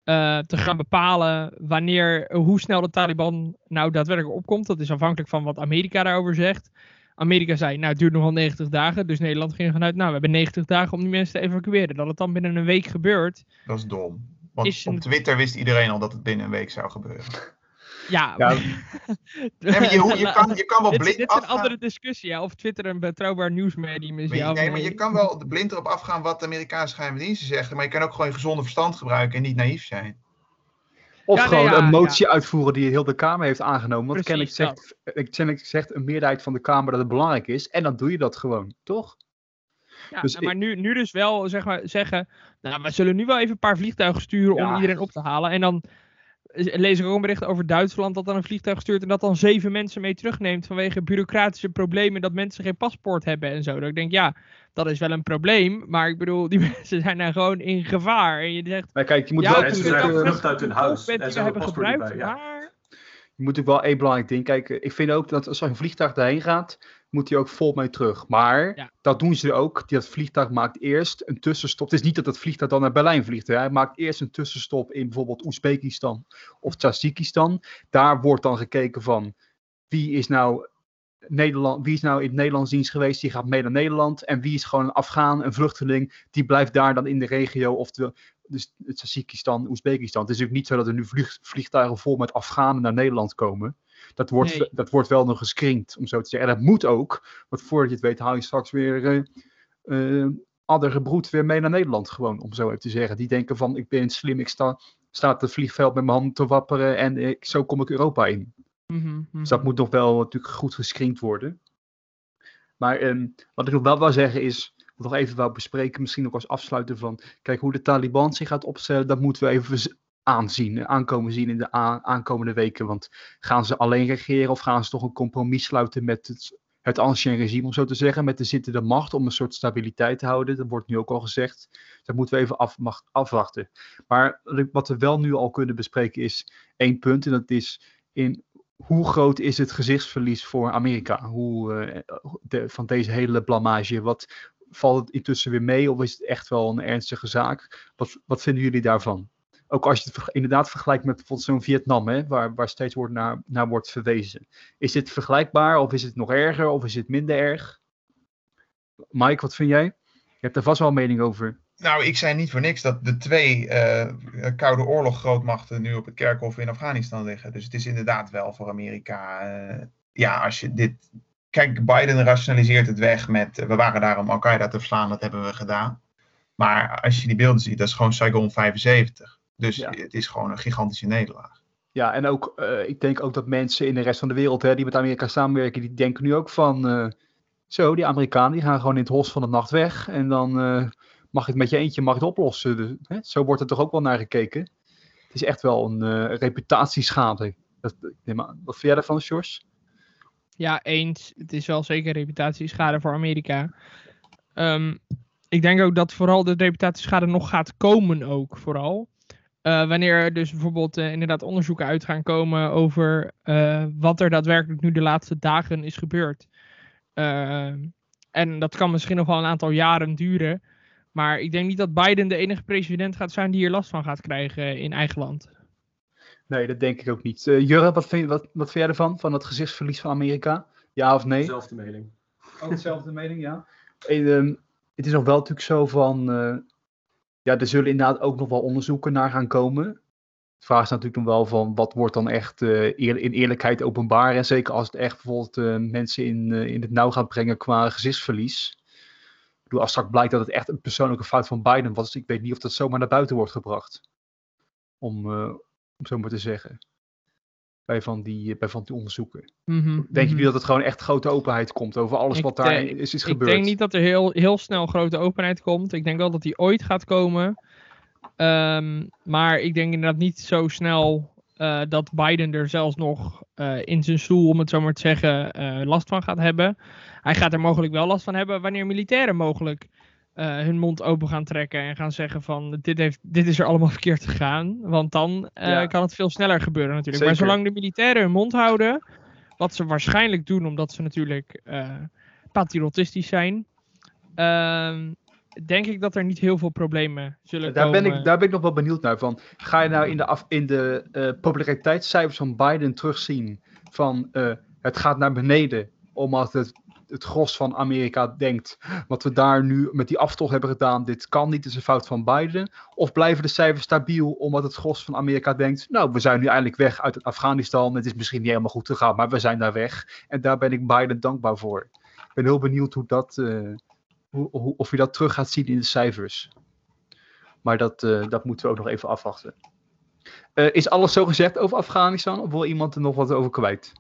eh, te gaan bepalen wanneer, hoe snel de Taliban nou daadwerkelijk opkomt. Dat is afhankelijk van wat Amerika daarover zegt. Amerika zei, nou het duurt nog wel 90 dagen. Dus Nederland ging vanuit, nou we hebben 90 dagen om die mensen te evacueren. Dat het dan binnen een week gebeurt. Dat is dom. Want is op Twitter wist iedereen al dat het binnen een week zou gebeuren. Ja, Ja, *laughs* Nee, maar je, hoe- je, kan, je kan wel blind dit is een afgaan. andere discussie, ja, of Twitter een betrouwbaar nieuwsmedium is. Nee, maar je kan wel blind erop afgaan wat de Amerikaanse geheime diensten zeggen. Maar je kan ook gewoon je gezonde verstand gebruiken en niet naïef zijn. Of Ja, nee, gewoon ja, een motie uitvoeren die heel de Kamer heeft aangenomen. Want kennelijk Precies, zegt, kennelijk zegt een meerderheid van de Kamer dat het belangrijk is. En dan doe je dat gewoon, toch? Ja, Dus nou, maar nu, nu dus wel zeg maar, zeggen, nou, we zullen nu wel even een paar vliegtuigen sturen om iedereen op te halen. En dan lees ik ook een bericht over Duitsland dat dan een vliegtuig stuurt en dat dan zeven mensen mee terugneemt vanwege bureaucratische problemen dat mensen geen paspoort hebben en zo. Dat ik denk, ja, dat is wel een probleem, maar ik bedoel, *laughs* die mensen zijn daar gewoon in gevaar. En je zegt, Maar kijk, je moet ja, wel mensen zijn eh, uit hun huis en ze hebben gebruikt, erbij, ja. maar... je moet natuurlijk wel één belangrijk ding kijken. Ik vind ook dat als een vliegtuig daarheen gaat, moet hij ook vol mee terug. Maar Ja. dat doen ze ook. Dat vliegtuig maakt eerst een tussenstop. Het is niet dat het vliegtuig dan naar Berlijn vliegt. Hè. Hij maakt eerst een tussenstop in bijvoorbeeld Oezbekistan of Tajikistan. Daar wordt dan gekeken van wie is nou Nederland, wie is nou in het Nederlands dienst geweest, die gaat mee naar Nederland. En wie is gewoon een Afghaan, een vluchteling, die blijft daar dan in de regio. Of de, dus Tajikistan, Oezbekistan. Het is natuurlijk niet zo dat er nu vlieg- vliegtuigen vol met Afghanen naar Nederland komen. Dat wordt, Nee. dat wordt wel nog gescreend, om zo te zeggen. En dat moet ook, want voordat je het weet haal je straks weer eh eh, andere gebroed weer mee naar Nederland. Gewoon, om zo even te zeggen. Die denken van, ik ben slim, ik sta, sta op het vliegveld met mijn handen te wapperen en ik, zo kom ik Europa in. Mhm, mhm. Dus dat moet nog wel natuurlijk goed gescreend worden. Maar ehm, wat ik nog wel wil zeggen is, nog even wou bespreken, misschien ook als afsluiter van, kijk hoe de Taliban zich gaat opstellen, dat moeten we even aanzien, aankomen zien in de aankomende weken. Want gaan ze alleen regeren of gaan ze toch een compromis sluiten met het, het ancien regime, om zo te zeggen, met de zittende macht, om een soort stabiliteit te houden. Dat wordt nu ook al gezegd. Dat moeten we even afwachten. Maar wat we wel nu al kunnen bespreken is één punt, en dat is in hoe groot is het gezichtsverlies voor Amerika? Hoe, eh, van deze hele blamage? Wat valt het intussen weer mee of is het echt wel een ernstige zaak? Wat, wat vinden jullie daarvan? Ook als je het inderdaad vergelijkt met bijvoorbeeld zo'n Vietnam, hè, waar, waar steeds wordt naar, naar wordt verwezen. Is dit vergelijkbaar of is het nog erger of is het minder erg? Mike, wat vind jij? Je hebt er vast wel een mening over. Nou, ik zei niet voor niks dat de twee eh, Koude Oorlog grootmachten nu op het kerkhof in Afghanistan liggen. Dus het is inderdaad wel voor Amerika. eh, ja, als je dit. Kijk, Biden rationaliseert het weg met. eh, we waren daar om Al-Qaeda te verslaan, dat hebben we gedaan. Maar als je die beelden ziet, dat is gewoon Saigon 75. Dus Ja. het is gewoon een gigantische nederlaag. Ja, en ook, eh, ik denk ook dat mensen in de rest van de wereld hè, die met Amerika samenwerken, die denken nu ook van, eh, zo, die Amerikanen die gaan gewoon in het hos van de nacht weg en dan mag ik met je eentje mag het oplossen. Dus, hè, zo wordt er toch ook wel naar gekeken. Het is echt wel een reputatieschade. Dat, ik neem aan- wat vind jij daarvan, Sjors? Ja, eens. Het is wel zeker reputatieschade voor Amerika. Ehm, ik denk ook dat vooral de reputatieschade nog gaat komen ook, vooral. eh, wanneer er dus bijvoorbeeld eh, inderdaad onderzoeken uit gaan komen over eh, wat er daadwerkelijk nu de laatste dagen is gebeurd. En dat kan misschien nog wel een aantal jaren duren. Maar ik denk niet dat Biden de enige president gaat zijn die hier last van gaat krijgen in eigen land. Nee, dat denk ik ook niet. Uh, Jurre, wat vind, wat, wat vind jij ervan? Van het gezichtsverlies van Amerika? Ja of nee? Dezelfde mening. Ook dezelfde mening, ja. En, ehm, het is nog wel natuurlijk zo van... eh, ja, er zullen inderdaad ook nog wel onderzoeken naar gaan komen. De vraag is natuurlijk nog wel van... wat wordt dan echt eh, eer- in eerlijkheid openbaar? En zeker als het echt bijvoorbeeld eh, mensen in, eh, in het nauw gaat brengen qua gezichtsverlies. Ik bedoel, als straks blijkt dat het echt een persoonlijke fout van Biden was... ik weet niet of dat zomaar naar buiten wordt gebracht. Om, eh, om zo maar te zeggen. Bij van die, bij van die onderzoeken. Mhm, Denken mhm. jullie dat het gewoon echt grote openheid komt over alles Ik wat daar denk- is, is Ik gebeurd? denk niet dat er heel, heel snel grote openheid komt. Ik denk wel dat die ooit gaat komen. Ehm, maar ik denk inderdaad niet zo snel eh, dat Biden er zelfs nog eh, in zijn stoel, om het zo maar te zeggen, eh, last van gaat hebben. Hij gaat er mogelijk wel last van hebben wanneer militairen mogelijk eh, hun mond open gaan trekken en gaan zeggen van dit, heeft, dit is er allemaal *laughs* verkeerd gegaan. Want dan eh, Ja. kan het veel sneller gebeuren natuurlijk. Maar zolang de militairen hun mond houden, wat ze waarschijnlijk doen omdat ze natuurlijk eh, patriotistisch zijn, ehm, denk ik dat er niet heel veel problemen zullen Daar ben, ik, daar ben ik nog wel benieuwd naar. Van, ga je nou in de, af, in de eh, populariteitscijfers van Biden terugzien van eh, het gaat naar beneden omdat het, het gros van Amerika denkt wat we daar nu met die aftocht hebben gedaan, dit kan niet, is een fout van Biden. Of blijven de cijfers stabiel omdat het gros van Amerika denkt, nou we zijn nu eindelijk weg uit Afghanistan, het is misschien niet helemaal goed gegaan, maar we zijn daar weg. En daar ben ik Biden dankbaar voor. Ik ben heel benieuwd hoe dat, eh, hoe, hoe, of je dat terug gaat zien in de cijfers. Maar dat, eh, dat moeten we ook nog even afwachten. Eh, is alles zo gezegd over Afghanistan? Of wil iemand er nog wat over kwijt?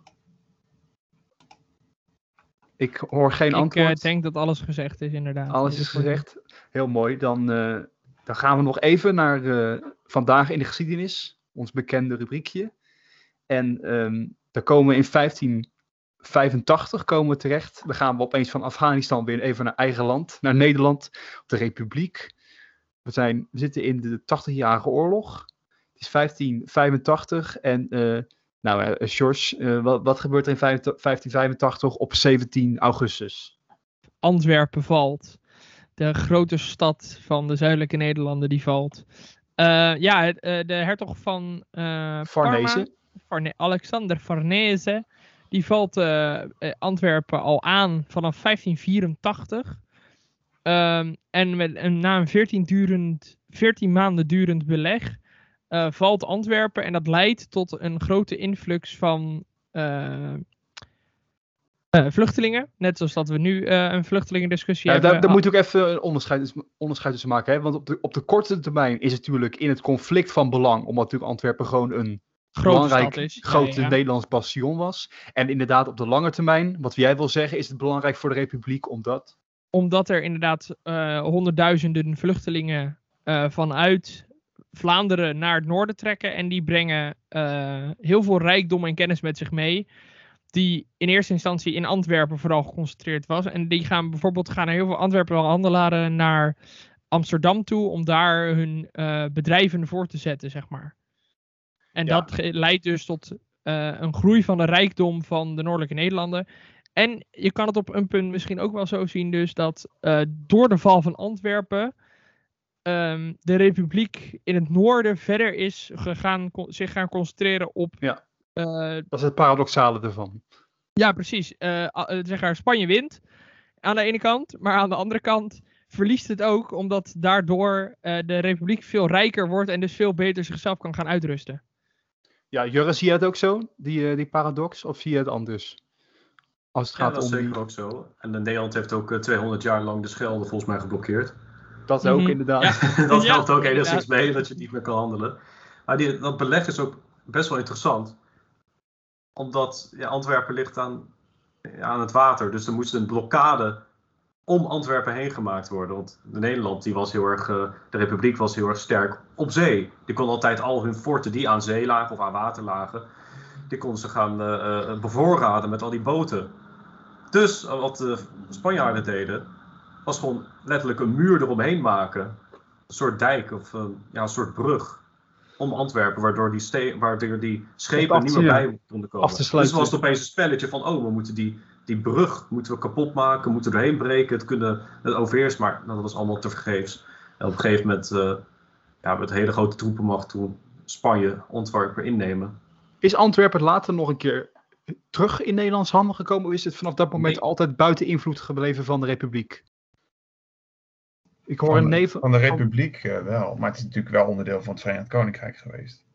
Ik hoor geen ik eh, antwoord. denk dat alles gezegd is, inderdaad. Alles is gezegd. Heel mooi. Dan, eh, dan gaan we nog even naar eh, vandaag in de geschiedenis. Ons bekende rubriekje. En ehm daar komen we in 1585 komen we terecht. Dan gaan we opeens van Afghanistan weer even naar eigen land. Naar Nederland. De Republiek. We, zijn, we zitten in de 80-jarige oorlog. Het is 1585. En nou, eh, George, eh, wat, wat gebeurt er in 1585 op 17 augustus? Antwerpen valt. De grote stad van de zuidelijke Nederlanden die valt. Eh, ja, de hertog van Farnese. Farne- Alexander Farnese, die valt Antwerpen al aan vanaf 1584. Ehm, en met, en na een 14, durend, 14 maanden durend beleg eh, valt Antwerpen en dat leidt tot een grote influx van eh, eh, vluchtelingen. Net zoals dat we nu een vluchtelingendiscussie Ja, hebben. daar, daar moet je ook even een onderscheid, onderscheid tussen maken. Hè? Want op de, op de korte termijn is het natuurlijk in het conflict van belang. Omdat natuurlijk Antwerpen gewoon een grote belangrijk, is. Ja. Nederlands bastion was. En inderdaad, op de lange termijn, wat jij wil zeggen, is het belangrijk voor de Republiek omdat. Omdat er inderdaad honderdduizenden vluchtelingen vanuit Vlaanderen naar het noorden trekken. En die brengen eh, heel veel rijkdom en kennis met zich mee. Die in eerste instantie in Antwerpen vooral geconcentreerd was. En die gaan bijvoorbeeld gaan heel veel Antwerpen handelaren naar Amsterdam toe. Om daar hun eh, bedrijven voor te zetten, zeg maar. En Ja. dat leidt dus tot eh, een groei van de rijkdom van de noordelijke Nederlanden. En je kan het op een punt misschien ook wel zo zien, dus dat door de val van Antwerpen ehm, de republiek in het noorden verder is gegaan, zich gaan concentreren op. Ja. eh, Dat is het paradoxale ervan. ja, precies. eh, eh, zeg maar, Spanje wint aan de ene kant, maar aan de andere kant verliest het ook, omdat daardoor eh, de republiek veel rijker wordt en dus veel beter zichzelf kan gaan uitrusten. Ja, Jurre, zie je het ook zo, die, die paradox? Of zie je het anders? Als het Ja, gaat dat is om zeker die- ook zo. En Nederland heeft ook eh, 200 jaar lang de Schelde volgens mij geblokkeerd. Dat ook Mhm. inderdaad. *laughs* dat Ja, helpt ook enigszins mee dat je niet meer kan handelen. Maar die, dat beleg is ook best wel interessant. Omdat ja, Antwerpen ligt aan, ja, aan het water. Dus er moest een blokkade om Antwerpen heen gemaakt worden. Want de Nederland, die was heel erg, eh, de Republiek was heel erg sterk op zee. Die kon altijd al hun forten die aan zee lagen of aan water lagen, die konden ze gaan eh, eh, bevoorraden met al die boten. Dus wat de Spanjaarden deden, was gewoon letterlijk een muur eromheen maken. Een soort dijk of een, ja, een soort brug. om Antwerpen, waardoor die, ste waardoor die schepen niet meer bij konden komen. dus was het opeens een spelletje van, oh, we moeten die, die brug moeten we kapot maken, moeten we erheen breken, het kunnen het overheerst, maar nou, dat was allemaal te vergeefs. En op een gegeven moment, eh, ja, met hele grote troepenmacht toen Spanje Antwerpen innemen. Is Antwerpen later nog een keer terug in Nederlands handen gekomen? Of is het vanaf dat moment Nee. altijd buiten invloed gebleven van de Republiek? Ik hoor Van een de- neef Van de Republiek eh, wel, maar het is natuurlijk wel onderdeel van het Verenigd Koninkrijk geweest.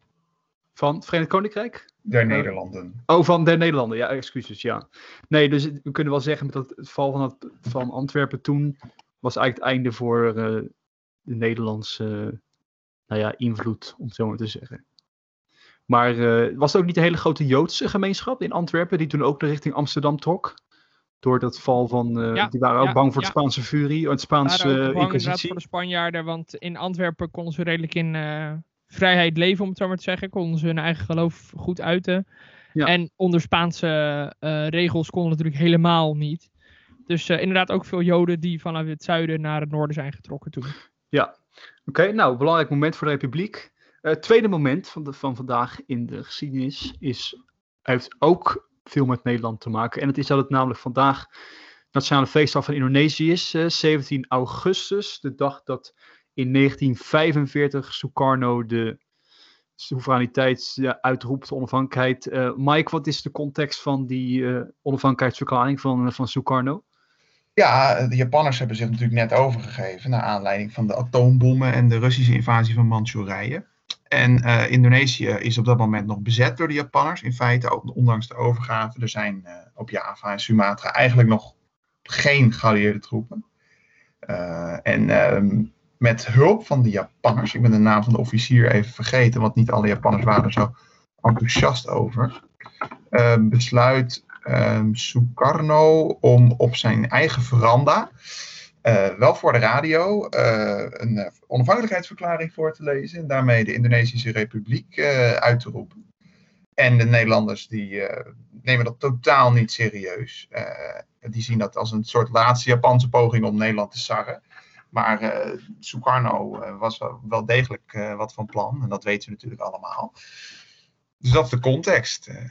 van het Verenigd Koninkrijk. Der Nederlanden. Oh, van de Nederlanden. Ja, excuses, ja. Nee, dus we kunnen wel zeggen dat het val van, het, van Antwerpen toen was eigenlijk het einde voor eh, de Nederlandse nou ja, invloed, om het zo maar te zeggen. Maar eh, was het ook niet een hele grote Joodse gemeenschap in Antwerpen die toen ook richting Amsterdam trok? Door dat val van, eh, Ja, die waren ook ja, bang voor ja. het Spaanse furie, het Spaanse bang inderdaad inquisitie. voor de Spanjaarden, want in Antwerpen konden ze redelijk in eh, vrijheid leven, om het zo maar te zeggen. Konden ze hun eigen geloof goed uiten. Ja. En onder Spaanse regels konden natuurlijk helemaal niet. Dus inderdaad ook veel Joden die vanuit het zuiden naar het noorden zijn getrokken toen. Oké, nou, belangrijk moment voor de Republiek. Het tweede moment van, de, van vandaag in de geschiedenis is, heeft ook veel met Nederland te maken. En het is dat het namelijk vandaag Nationale Feestdag van Indonesië is, eh, 17 augustus, de dag dat in 1945 Sukarno de soevereiniteit uitroept, de onafhankelijkheid. Eh, Mike, wat is de context van die eh, onafhankelijkheidsverklaring van, van Sukarno? Ja, de Japanners hebben zich natuurlijk net overgegeven naar aanleiding van de atoombommen en de Russische invasie van Manchurije. En eh, Indonesië is op dat moment nog bezet door de Japanners. In feite, ook ondanks de overgave, er zijn eh, op Java en Sumatra eigenlijk nog geen geallieerde troepen. Eh, en ehm, met hulp van de Japanners, ik ben de naam van de officier even vergeten, want niet alle Japanners waren er zo enthousiast over, besluit ehm, Sukarno om op zijn eigen veranda, eh, wel voor de radio, eh, een eh, onafhankelijkheidsverklaring voor te lezen en daarmee de Indonesische Republiek eh, uit te roepen. En de Nederlanders die eh, nemen dat totaal niet serieus. Eh, die zien dat als een soort laatste Japanse poging om Nederland te sarren. Maar eh, Sukarno eh, was wel, degelijk eh, wat van plan. En dat weten we natuurlijk allemaal. Dus dat is de context. eh,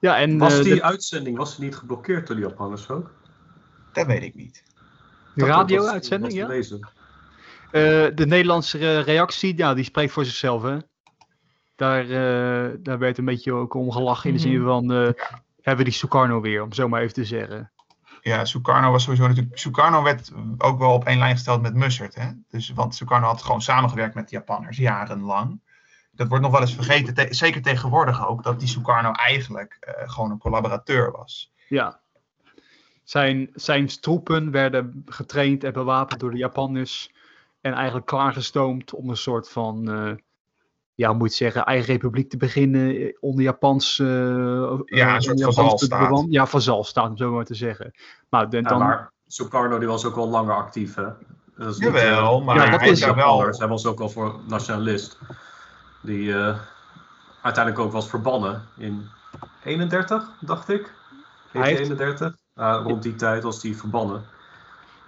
Ja, en Was die de, uitzending was die niet geblokkeerd door de Japanners ook? dat weet ik niet. de Dat- dat was- radio-uitzending, ja? Eh, de Nederlandse reactie, ja, die spreekt voor zichzelf, hè. Daar, eh, daar werd een beetje ook om gelachen in de zin Mhm. van, eh, hebben we die Sukarno weer, om zo maar even te zeggen. Ja, Sukarno was sowieso natuurlijk. Sukarno werd ook wel op één lijn gesteld met Mussert. Hè? Dus, want Sukarno had gewoon samengewerkt met de Japanners jarenlang. Dat wordt nog wel eens vergeten, te- zeker tegenwoordig ook, dat die Sukarno eigenlijk eh, gewoon een collaborateur was. Ja. Zijn, zijn troepen werden getraind en bewapend door de Japanners. En eigenlijk klaargestoomd om een soort van, eh, ja, moet je zeggen, eigen republiek te beginnen onder Japans. eh, Ja, een soort vazalstaat. Ja, vazalstaat, om zo maar te zeggen. Nou, de- Ja, dan, maar Sukarno die was ook wel langer actief, hè? Dat Jawel, eh, maar Ja, dat hij is daar wel. Hij was ook wel voor nationalist. Die eh, uiteindelijk ook was verbannen in 31, dacht ik. Hij heeft- 31. Ah, rond die tijd was hij verbannen.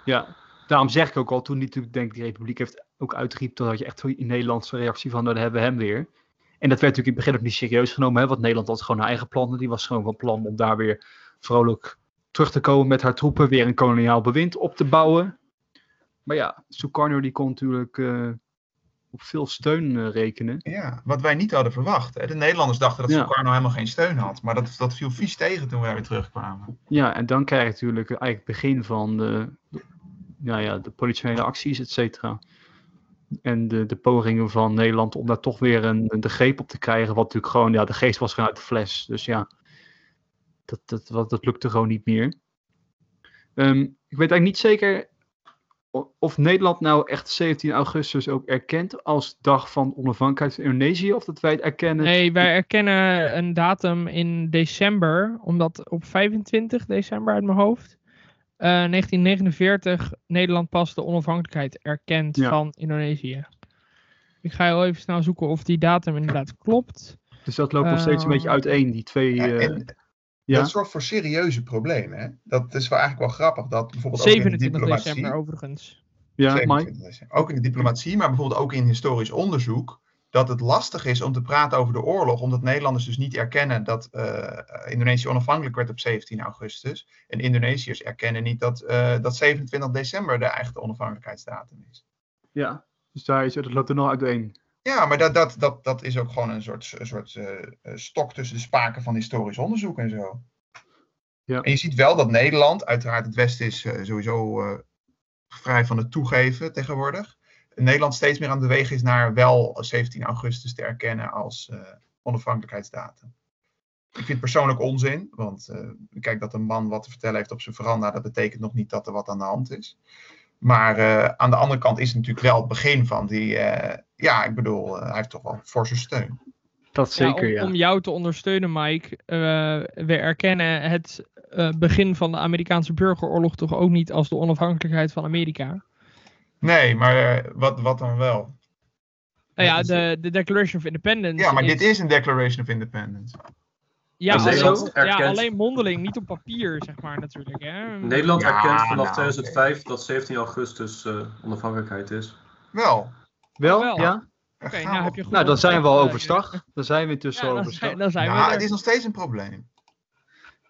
Ja, daarom zeg ik ook al, toen natuurlijk denk ik die Republiek heeft ook uitgeriep, toen had je echt in Nederlandse reactie van, nou, hebben we hem weer. En dat werd natuurlijk in het begin ook niet serieus genomen, hè, want Nederland had gewoon haar eigen plannen. Die was gewoon van plan om daar weer vrolijk terug te komen met haar troepen, weer een koloniaal bewind op te bouwen. Maar ja, Sukarno die kon natuurlijk eh, op veel steun eh, rekenen. Ja, wat wij niet hadden verwacht. Hè? De Nederlanders dachten dat Ja. Sukarno helemaal geen steun had. Maar dat, dat viel vies tegen toen daar weer terugkwamen. Ja, en dan krijg je natuurlijk eigenlijk het begin van de, de- nou ja, de politionele acties, et cetera. En de, de pogingen van Nederland om daar toch weer een, de greep op te krijgen. Wat natuurlijk gewoon, ja, de geest was gewoon uit de fles. Dus ja, dat, dat, dat, dat lukte gewoon niet meer. Ehm, ik weet eigenlijk niet zeker of Nederland nou echt 17 augustus ook erkent als dag van onafhankelijkheid van Indonesië. Of dat wij het erkennen. Nee, wij erkennen een datum in december, omdat op 25 december uit mijn hoofd, eh, 1949 Nederland pas de onafhankelijkheid erkent Ja. van Indonesië. Ik ga heel even snel zoeken of die datum inderdaad klopt. Dus dat loopt nog steeds een Eh, beetje uiteen, die twee. Ja, eh, en ja. Dat zorgt voor serieuze problemen. Hè? Dat is wel eigenlijk wel grappig. Dat bijvoorbeeld ook in de 27 diplomatie. december overigens. ja, Mike? 27. Ook in de diplomatie, maar bijvoorbeeld ook in historisch onderzoek. dat het lastig is om te praten over de oorlog, omdat Nederlanders dus niet erkennen dat eh, Indonesië onafhankelijk werd op 17 augustus. En Indonesiërs erkennen niet dat, eh, dat 27 december de eigen onafhankelijkheidsdatum is. Ja, dus daar is, dat loopt er nog uiteen. Ja, maar dat, dat, dat, dat is ook gewoon een soort, een soort eh, stok tussen de spaken van historisch onderzoek en zo. Ja. En je ziet wel dat Nederland, uiteraard het Westen is eh, sowieso eh, vrij van het toegeven tegenwoordig. Nederland steeds meer aan het bewegen is naar wel 17 augustus te erkennen als onafhankelijkheidsdatum. Ik vind het persoonlijk onzin, want kijk dat een man wat te vertellen heeft op zijn veranda, dat betekent nog niet dat er wat aan de hand is. Maar aan de andere kant is het natuurlijk wel het begin van die, ja, ik bedoel, eh, hij heeft toch wel forse steun. Dat zeker, om, ja. om jou te ondersteunen, Mike. eh, we erkennen het eh, begin van de Amerikaanse burgeroorlog toch ook niet als de onafhankelijkheid van Amerika. Nee, maar eh, wat, wat dan wel? Nou ja, de, de Declaration of Independence. Ja, maar dit is een Declaration of Independence. Ja, Maar alleen, Nederland ja, alleen mondeling, niet op papier, zeg maar, natuurlijk. Hè? Nederland Ja, erkent vanaf nou, 2005 dat 17 augustus eh, onafhankelijkheid is. Wel. Wel? Wel. Ja? Oké, nou heb je goed Nou, dan zijn we al overstag. Dan zijn we intussen Ja, dan overstag. zijn, dan zijn ja, we het er. is nog steeds een probleem.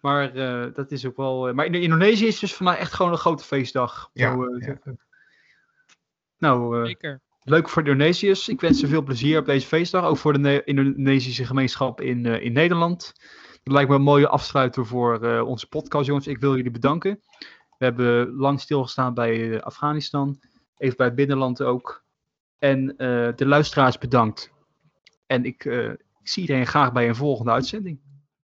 Maar eh, dat is ook wel. eh, maar in Indonesië is dus voor mij echt gewoon een grote feestdag. Ja, Zo, eh, ja. Nou, eh, Zeker. leuk voor de Indonesiërs. Ik wens ze veel plezier op deze feestdag. Ook voor de Ne- Indonesische gemeenschap in, eh, in Nederland. Dat lijkt me een mooie afsluiter voor eh, onze podcast, jongens. Ik wil jullie bedanken. We hebben lang stilgestaan bij Afghanistan. Even bij het binnenland ook. En eh, de luisteraars bedankt. En ik, eh, ik zie iedereen graag bij een volgende uitzending.